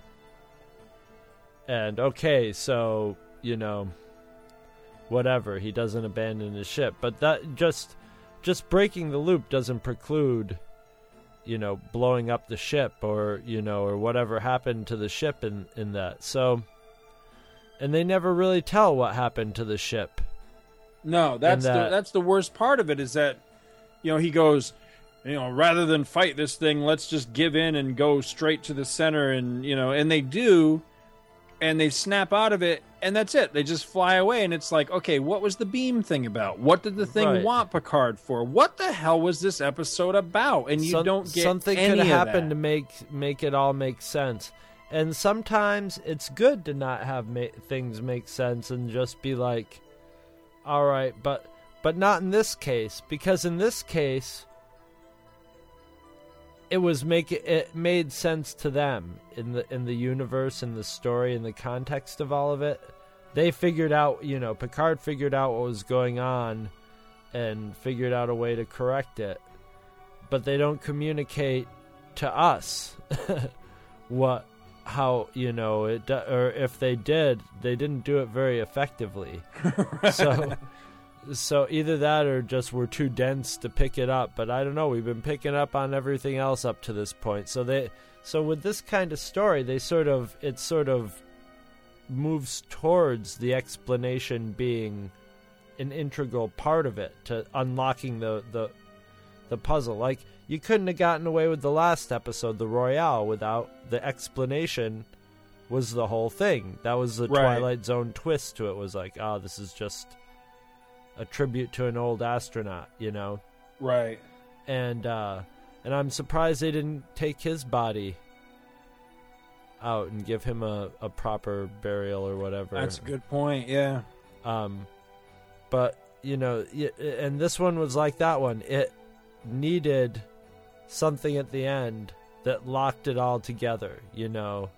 And okay, so you know, whatever. He doesn't abandon his ship, but that just just breaking the loop doesn't preclude you know blowing up the ship or you know or whatever happened to the ship in in that. So and they never really tell what happened to the ship. No, that's And the that's the worst part of it is that you know he goes, you know, rather than fight this thing, let's just give in and go straight to the center, and you know, and they do, and they snap out of it, and that's it. They just fly away, and it's like, okay, what was the beam thing about? What did the thing Right. want Picard for? What the hell was this episode about? And you Some- don't get something could happen to make make it all make sense. And sometimes it's good to not have ma- things make sense and just be like, all right, but but not in this case because in this case it was make it, made sense to them in the in the universe in the story in the context of all of it. They figured out, you know, Picard figured out what was going on and figured out a way to correct it. But they don't communicate to us [LAUGHS] what how you know it or if they did they didn't do it very effectively [LAUGHS] so so either that or just we're too dense to pick it up. But I don't know. We've been picking up on everything else up to this point. So they, so with this kind of story, they sort of it sort of moves towards the explanation being an integral part of it to unlocking the the the puzzle. Like you couldn't have gotten away with the last episode, the Royale, without the explanation was the whole thing. That was the Right. Twilight Zone twist to it. Was like, oh, this is just a tribute to an old astronaut, you know. Right. And uh and I'm surprised they didn't take his body out and give him a, a proper burial or whatever. That's a good point. Yeah. Um, but you know, and this one was like that one. It needed something at the end that locked it all together. You know,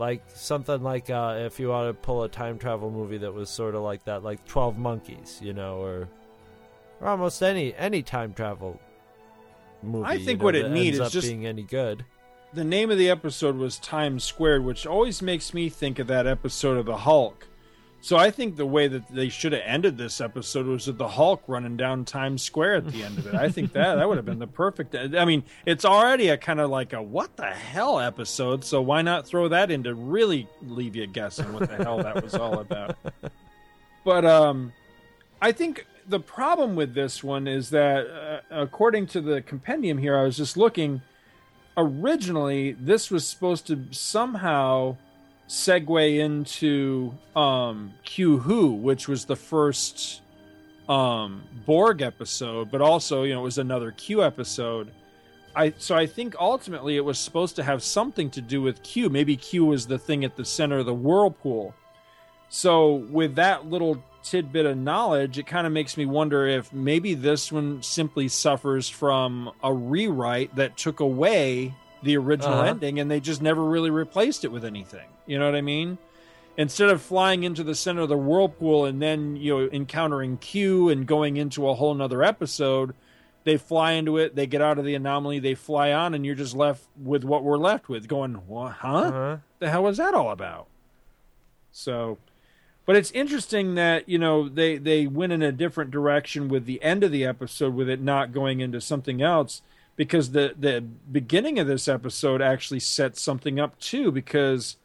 like something like uh, if you want to pull a time travel movie that was sort of like that, like Twelve Monkeys. You know, or or almost any any time travel movie. I you think know, what it needs is just- being any good. The name of the episode was Times Squared, which always makes me think of that episode of the Hulk. So I think the way that they should have ended this episode was with the Hulk running down Times Square at the end of it. I think that that would have been the perfect. I mean, it's already a kind of like a what the hell episode. So why not throw that in to really leave you guessing what the hell that was all about? But um, I think the problem with this one is that, uh, according to the compendium here, I was just looking. Originally, this was supposed to somehow segue into um, Q Who, which was the first um, Borg episode, but also you know it was another Q episode. I so I think ultimately it was supposed to have something to do with Q. Maybe Q was the thing at the center of the whirlpool. So with that little tidbit of knowledge, it kind of makes me wonder if maybe this one simply suffers from a rewrite that took away the original Uh-huh. ending and they just never really replaced it with anything. You know what I mean? Instead of flying into the center of the whirlpool and then, you know, encountering Q and going into a whole nother episode, they fly into it, they get out of the anomaly, they fly on, and you're just left with what we're left with, going, what, huh? Uh-huh. The hell was that all about? So, but it's interesting that you know they they went in a different direction with the end of the episode, with it not going into something else, because the the beginning of this episode actually sets something up too, because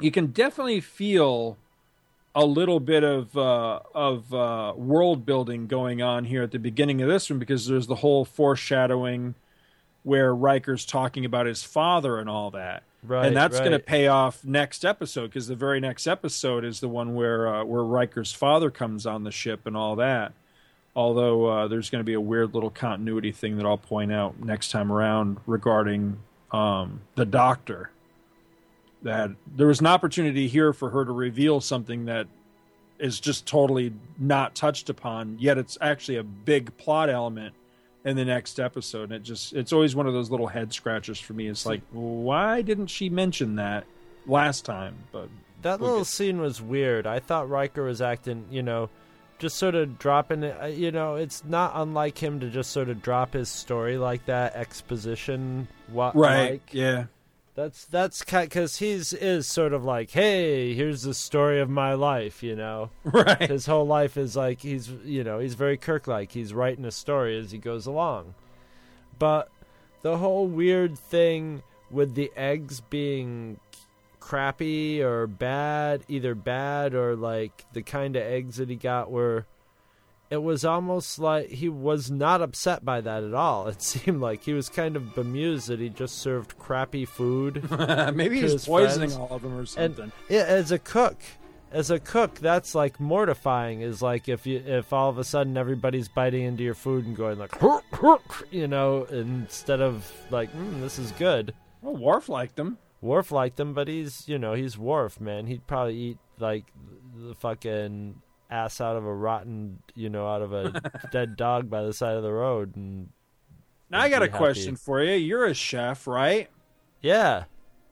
you can definitely feel a little bit of uh, of uh, world building going on here at the beginning of this one because there's the whole foreshadowing where Riker's talking about his father and all that. Right, and that's going to pay off next episode because the very next episode is the one where uh, where Riker's father comes on the ship and all that. Although uh, there's going to be a weird little continuity thing that I'll point out next time around regarding um, the Doctor. That there was an opportunity here for her to reveal something that is just totally not touched upon, yet it's actually a big plot element in the next episode. And it just it's always one of those little head scratchers for me. It's like, why didn't she mention that last time? But That we'll little get- scene was weird. I thought Riker was acting, you know, just sort of dropping it. uh, You know, it's not unlike him to just sort of drop his story like that, exposition. What? right, yeah. That's that's because he's is sort of like, hey, here's the story of my life. You know, [LAUGHS] Right. His whole life is like he's, you know, he's very Kirk-like. He's writing a story as he goes along. But the whole weird thing with the eggs being crappy or bad, either bad or like the kind of eggs that he got were it was almost like he was not upset by that at all. [LAUGHS] It seemed like he was kind of bemused that he just served crappy food. [LAUGHS] Maybe he's poisoning friends. all of them or And something. yeah, as a cook, as a cook, that's like mortifying. Is like if you if all of a sudden everybody's biting into your food and going like, you know, instead of like, mm, this is good. well, Worf liked them. Worf liked him, but he's you know he's Worf, man. He'd probably eat like the fucking ass out of a rotten, you know, out of a [LAUGHS] dead dog by the side of the road. And Now I got a happy. question for you. You're a chef, right? yeah,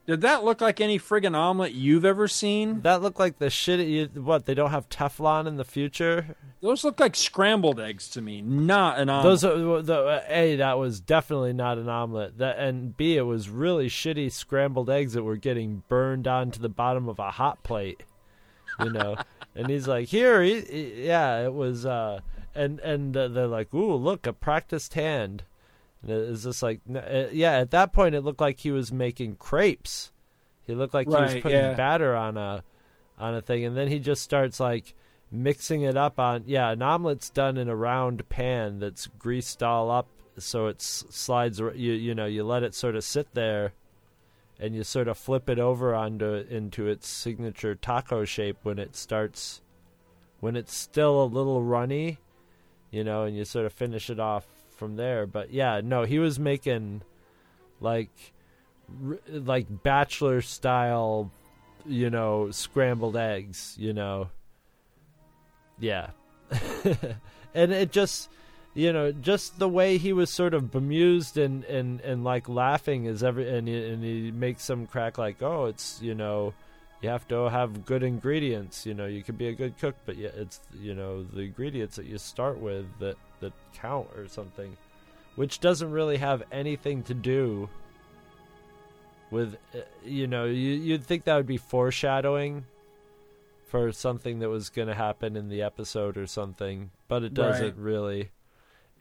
Did that look like any friggin' omelet you've ever seen? that looked like the shit. You, what they don't have Teflon in the future? Those look like scrambled eggs to me, not an omelet. Those are the uh, a that was definitely not an omelet. That and b it was really shitty scrambled eggs that were getting burned onto the bottom of a hot plate. You know, [LAUGHS] and he's like, "Here, he, he- yeah, it was." uh And and uh, they're like, "Ooh, look, a practiced hand." And it- just like, uh, yeah. At that point, it looked like he was making crepes. He looked like he was putting yeah. batter on a on a thing, and then he just starts like mixing it up on yeah. An omelet's done in a round pan that's greased all up, so it slides. You you know you let it sort of sit there, and you sort of flip it over onto into its signature taco shape when it starts, when it's still a little runny, you know, and you sort of finish it off from there. But yeah, no, he was making like r- like bachelor style, you know, scrambled eggs, you know. Yeah. [LAUGHS] and it just you know, just the way he was sort of bemused and and and like laughing is every and he, and he makes some crack like, "Oh, it's, you know, you have to have good ingredients, you know, you could be a good cook, but yeah, it's, you know, the ingredients that you start with that that count or something." Which doesn't really have anything to do with uh, you know, you you'd think that would be foreshadowing for something that was going to happen in the episode or something, but it doesn't Right. really.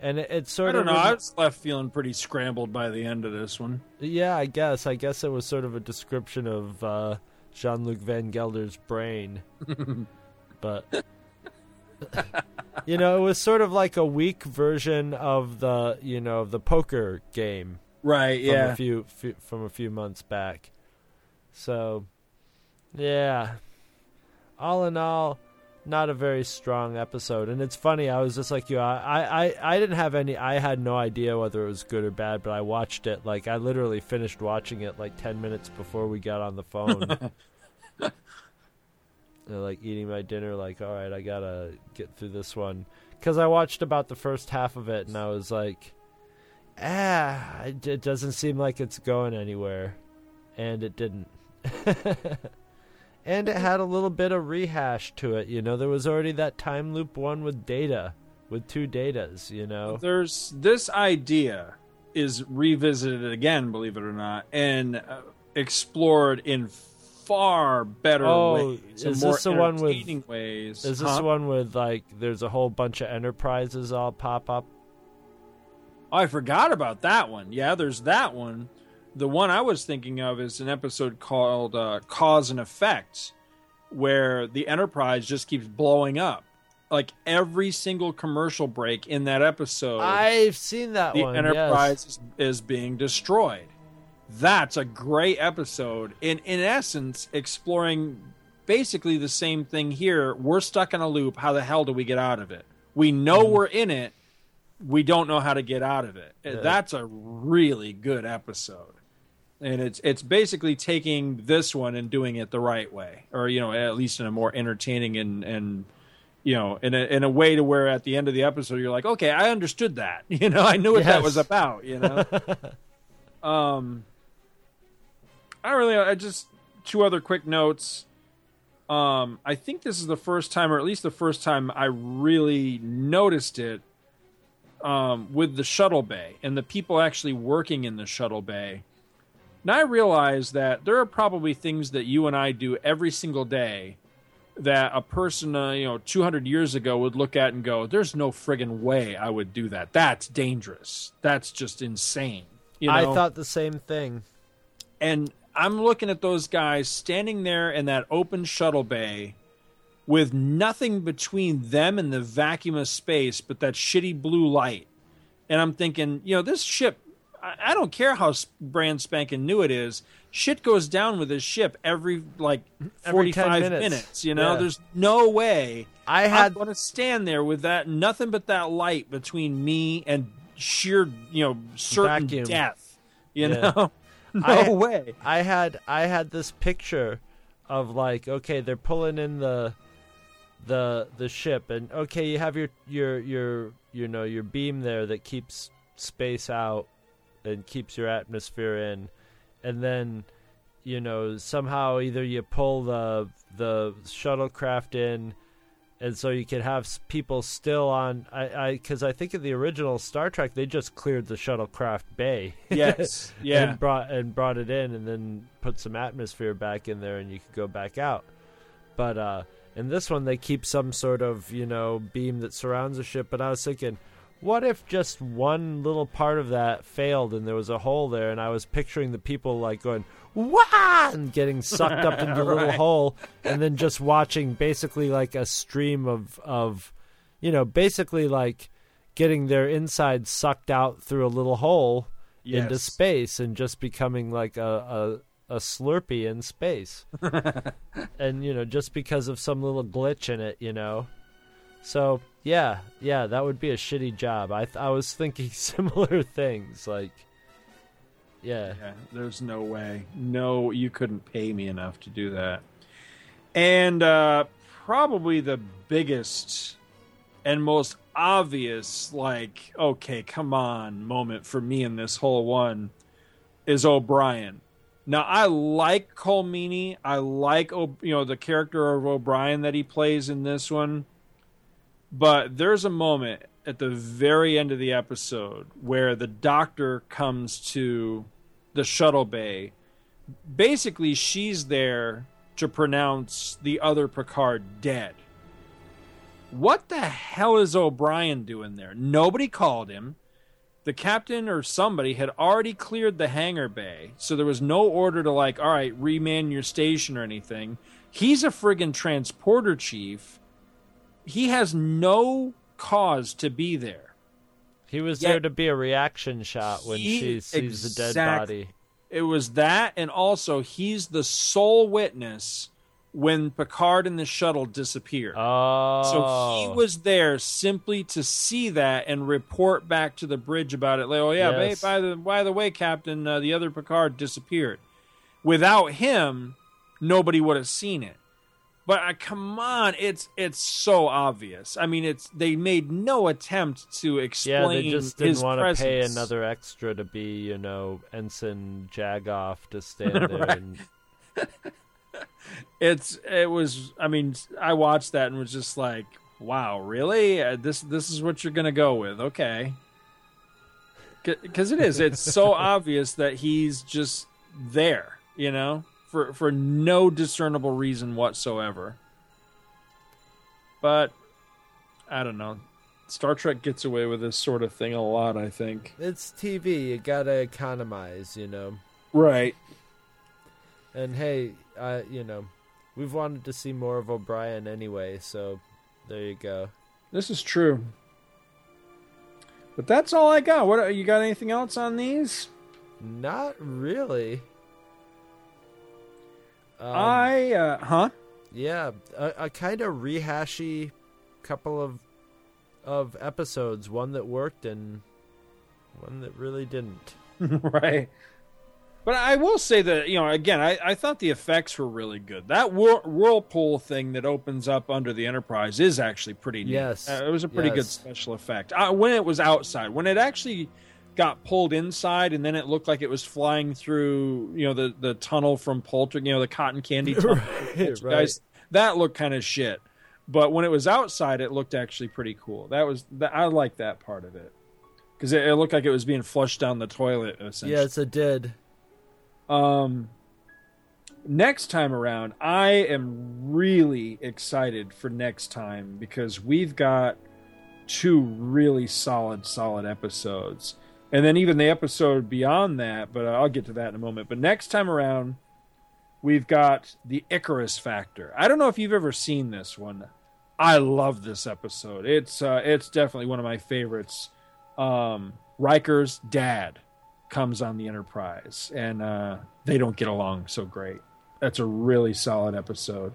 And it, it sort I don't of know. I was left feeling pretty scrambled by the end of this one. yeah, I guess. I guess it was sort of a description of uh, Jean-Luc Van Gelder's brain, [LAUGHS] but you know, it was sort of like a weak version of the you know the poker game, Right, From yeah. a few, few from a few months back. So, yeah. All in all, not a very strong episode. And it's funny, I was just like you. I, I, I didn't have any. I had no idea whether it was good or bad, but I watched it. Like I literally finished watching it like ten minutes before we got on the phone. [LAUGHS] Uh, like eating my dinner. Like, all right, I gotta get through this one because I watched about the first half of it, and I was like, ah, it, it doesn't seem like it's going anywhere, and it didn't. [LAUGHS] and it had a little bit of rehash to it. You know, there was already that time loop one with data, with two datas. You know, There's this idea is revisited again, believe it or not, and uh, explored in far better Oh, ways, is this the one with- ways. Is this Huh? the one with like there's a whole bunch of enterprises all pop up? Oh, I forgot about that one. Yeah, there's that one. The one I was thinking of is an episode called uh, Cause and Effect, where the Enterprise just keeps blowing up. Like every single commercial break in that episode, I've seen that the one. Enterprise yes. is, is being destroyed. That's a great episode. In in essence, exploring basically the same thing here. We're stuck in a loop. How the hell do we get out of it? We know we're in it. We don't know how to get out of it. Yeah. That's a really good episode. And it's it's basically taking this one and doing it the right way, or you know, at least in a more entertaining and and you know, in a in a way to where at the end of the episode you're like, okay, I understood that. [LAUGHS] You know, I knew what that was about. You know. [LAUGHS] um, I don't really. I just two other quick notes. Um, I think this is the first time, or at least the first time, I really noticed it um, with the shuttle bay and the people actually working in the shuttle bay. Now I realize that there are probably things that you and I do every single day that a person, uh, you know, 200 years ago would look at and go, "There's no friggin' way I would do that. That's dangerous. That's just insane." You know? I thought the same thing. and I'm looking at those guys standing there in that open shuttle bay with nothing between them and the vacuum of space but that shitty blue light. And I'm thinking, you know, this ship, I, I don't care how brand spanking new it is, shit goes down with this ship every like 45 minutes. minutes. you know? Yeah. There's no way I had going to stand there with that, nothing but that light between me and sheer, you know, certain Vacuum. death. You Yeah. know? [LAUGHS] no I- way. I had I had this picture of like okay they're pulling in the the the ship and okay you have your your your you know your beam there that keeps space out and keeps your atmosphere in and then you know somehow either you pull the the shuttlecraft in and so you could have people still on I I because I think in the original Star Trek they just cleared the shuttlecraft bay [LAUGHS] Yes, [LAUGHS] yeah. and brought and brought it in and then put some atmosphere back in there and you could go back out but uh In this one, they keep some sort of you know beam that surrounds the ship. But I was thinking, what if just one little part of that failed and there was a hole there? And I was picturing the people like going wah and getting sucked up into [LAUGHS] the little Right. hole, and then just watching basically like a stream of of you know basically like getting their inside sucked out through a little hole into space and just becoming like a, a a Slurpee in space. [LAUGHS] and you know, just because of some little glitch in it, you know. So yeah, yeah, that would be a shitty job. I th- I was thinking [LAUGHS] similar things, like yeah, Yeah, there's no way. No, you couldn't pay me enough to do that. And uh, probably the biggest and most obvious, like, okay, come on moment for me in this whole one is O'Brien. Now, I like Colm Meaney. I like, you know, the character of O'Brien that he plays in this one. But there's a moment at the very end of the episode where the doctor comes to the shuttle bay. Basically, she's there to pronounce the other Picard dead. What the hell is O'Brien doing there? Nobody called him. The captain or somebody had already cleared the hangar bay, so there was no order to, like, all right, reman your station or anything. He's a friggin' transporter chief. He has no cause to be there. he was Yeah. there to be a reaction shot when He- she sees the dead body. It was that, and also he's the sole witness when Picard and the shuttle disappear. Oh, So he was there simply to see that and report back to the bridge about it. Like, oh yeah, Yes. by, by the by the way, Captain, uh, the other Picard disappeared. Without him, nobody would have seen it. But uh, come on, it's it's so obvious. I mean, it's they made no attempt to explain. Yeah, they just didn't want to pay another extra to be, you know, Ensign Jagoff to stand [LAUGHS] there Right. and [LAUGHS] it's it was i mean i watched that and was just like wow really uh, this this is what you're gonna go with okay because it is it's so [LAUGHS] obvious that he's just there you know for for no discernible reason whatsoever but i don't know star trek gets away with this sort of thing a lot i think it's TV. You gotta economize, you know. right And hey, uh, you know, we've wanted to see more of O'Brien anyway, so there you go. This is true. But that's all I got. What you got? Anything else on these? Not really. Um, I uh, huh? yeah, a, a kind of rehashy couple of of episodes. One that worked and one that really didn't. [LAUGHS] right. But I will say that you know, again, I, I thought the effects were really good. That whir- whirlpool thing that opens up under the Enterprise is actually pretty neat. Yes. Uh, it was a pretty good special effect. Uh, when it was outside, when it actually got pulled inside, and then it looked like it was flying through, you know, the the tunnel from Polter, you know, the cotton candy [LAUGHS] tunnel. Right, right. Guys, that looked kind of shit. But when it was outside, it looked actually pretty cool. That was that, I like that part of it because it, it looked like it was being flushed down the toilet. Essentially. Yes, it did. Um, next time around, I am really excited for next time because we've got two really solid, solid episodes. And then even the episode beyond that, but I'll get to that in a moment. But next time around, we've got the Icarus Factor. I don't know if you've ever seen this one. I love this episode. It's uh, it's definitely one of my favorites. Um, Riker's dad comes on the Enterprise, and uh, they don't get along so great. That's a really solid episode.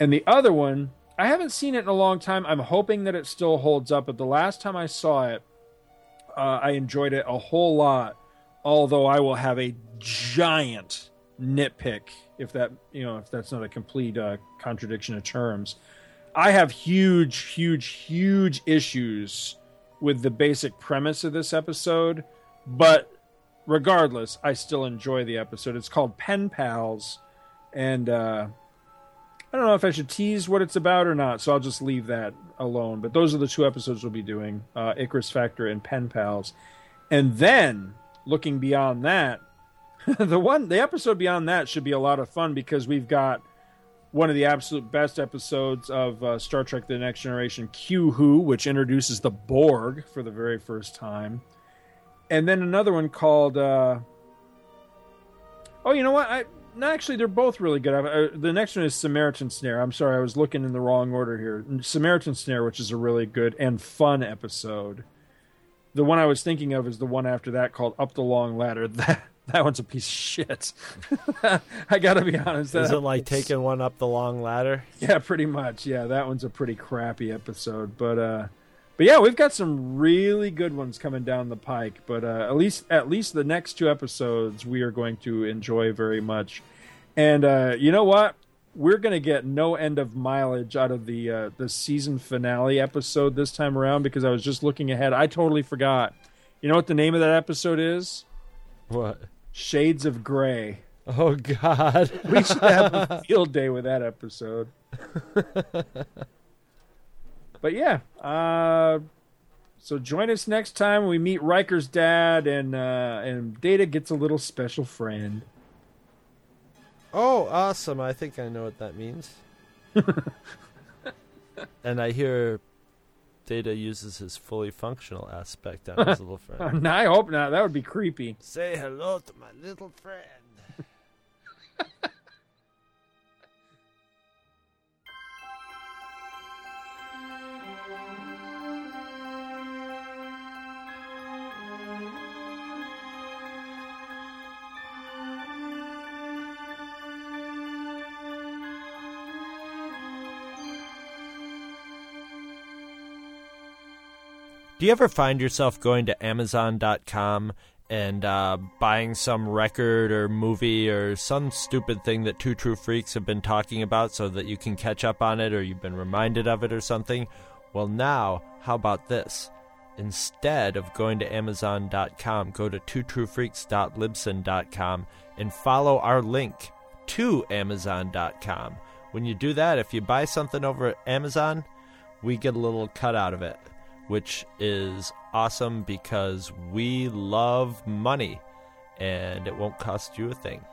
And the other one, I haven't seen it in a long time. I'm hoping that it still holds up. But the last time I saw it, uh, I enjoyed it a whole lot. Although I will have a giant nitpick if that you know if that's not a complete uh, contradiction of terms. I have huge, huge, huge issues with the basic premise of this episode, but regardless, I still enjoy the episode. It's called Pen Pals, and uh, I don't know if I should tease what it's about or not, so I'll just leave that alone. But those are the two episodes we'll be doing: uh, Icarus Factor and Pen Pals. And then, looking beyond that, [LAUGHS] the one, the episode beyond that should be a lot of fun because we've got one of the absolute best episodes of uh, Star Trek: The Next Generation, Q Who, which introduces the Borg for the very first time, and then another one called. Uh, oh, you know what? I no, actually, they're both really good. Uh, the next one is Samaritan Snare. I'm sorry, I was looking in the wrong order here. Samaritan Snare, which is a really good and fun episode. The one I was thinking of is the one after that called Up the Long Ladder. [LAUGHS] That that one's a piece of shit. [LAUGHS] I gotta be honest. Is it like taking one up the long ladder? Yeah, pretty much. Yeah, that one's a pretty crappy episode, but uh, but yeah, we've got some really good ones coming down the pike. But uh, at least at least the next two episodes we are going to enjoy very much. And uh, you know what? We're going to get no end of mileage out of the uh, the season finale episode this time around because I was just looking ahead. I totally forgot. You know what the name of that episode is? What? Shades of Grey. Oh God! we should have a [LAUGHS] field day with that episode. [LAUGHS] but yeah, uh, so join us next time we meet Riker's dad and uh, and Data gets a little special friend. Oh, awesome! I think I know what that means. [LAUGHS] and I hear Data uses his fully functional aspect on his little friend. [LAUGHS] no, I hope not. That would be creepy. Say hello to my little friend. [LAUGHS] Do you ever find yourself going to Amazon.com and uh, buying some record or movie or some stupid thing that Two True Freaks have been talking about so that you can catch up on it or you've been reminded of it or something? Well, now, how about this? Instead of going to Amazon.com, go to twotruefreaks.libsyn.com and follow our link to Amazon.com. When you do that, if you buy something over at Amazon, we get a little cut out of it which is awesome because we love money and it won't cost you a thing.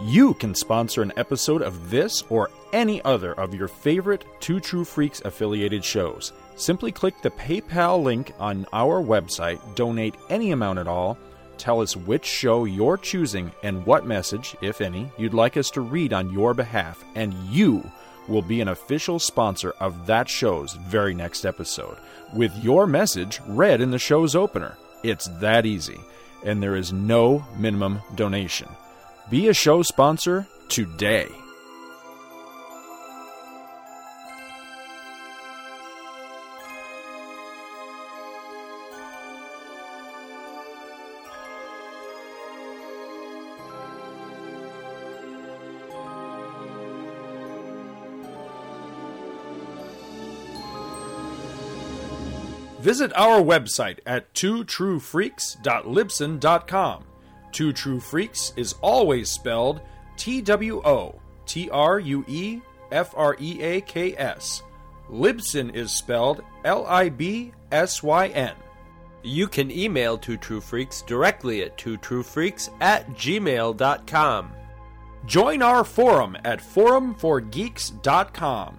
You can sponsor an episode of this or any other of your favorite Two True Freaks affiliated shows. Simply click the PayPal link on our website, donate any amount at all, Tell us which show you're choosing and what message, if any, you'd like us to read on your behalf, and you will be an official sponsor of that show's very next episode, with your message read in the show's opener. It's that easy, and there is no minimum donation. Be a show sponsor today. Visit our website at twotruefreaks.libsyn.com. Two True Freaks is always spelled T W O T R U E F R E A K S. Libsyn is spelled L I B S Y N. You can email Two True Freaks directly at twotruefreaks at gmail.com. Join our forum at forumforgeeks.com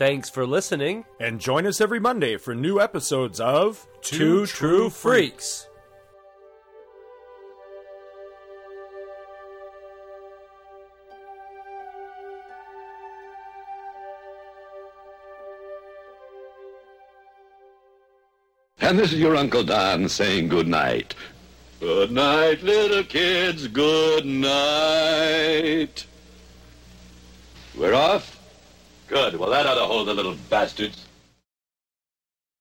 Thanks for listening. And join us every Monday for new episodes of Two, Two True, True, Freaks. And this is your Uncle Don saying good night. Good night, little kids. Good night. We're off. Good. Well, that ought to hold the little bastards.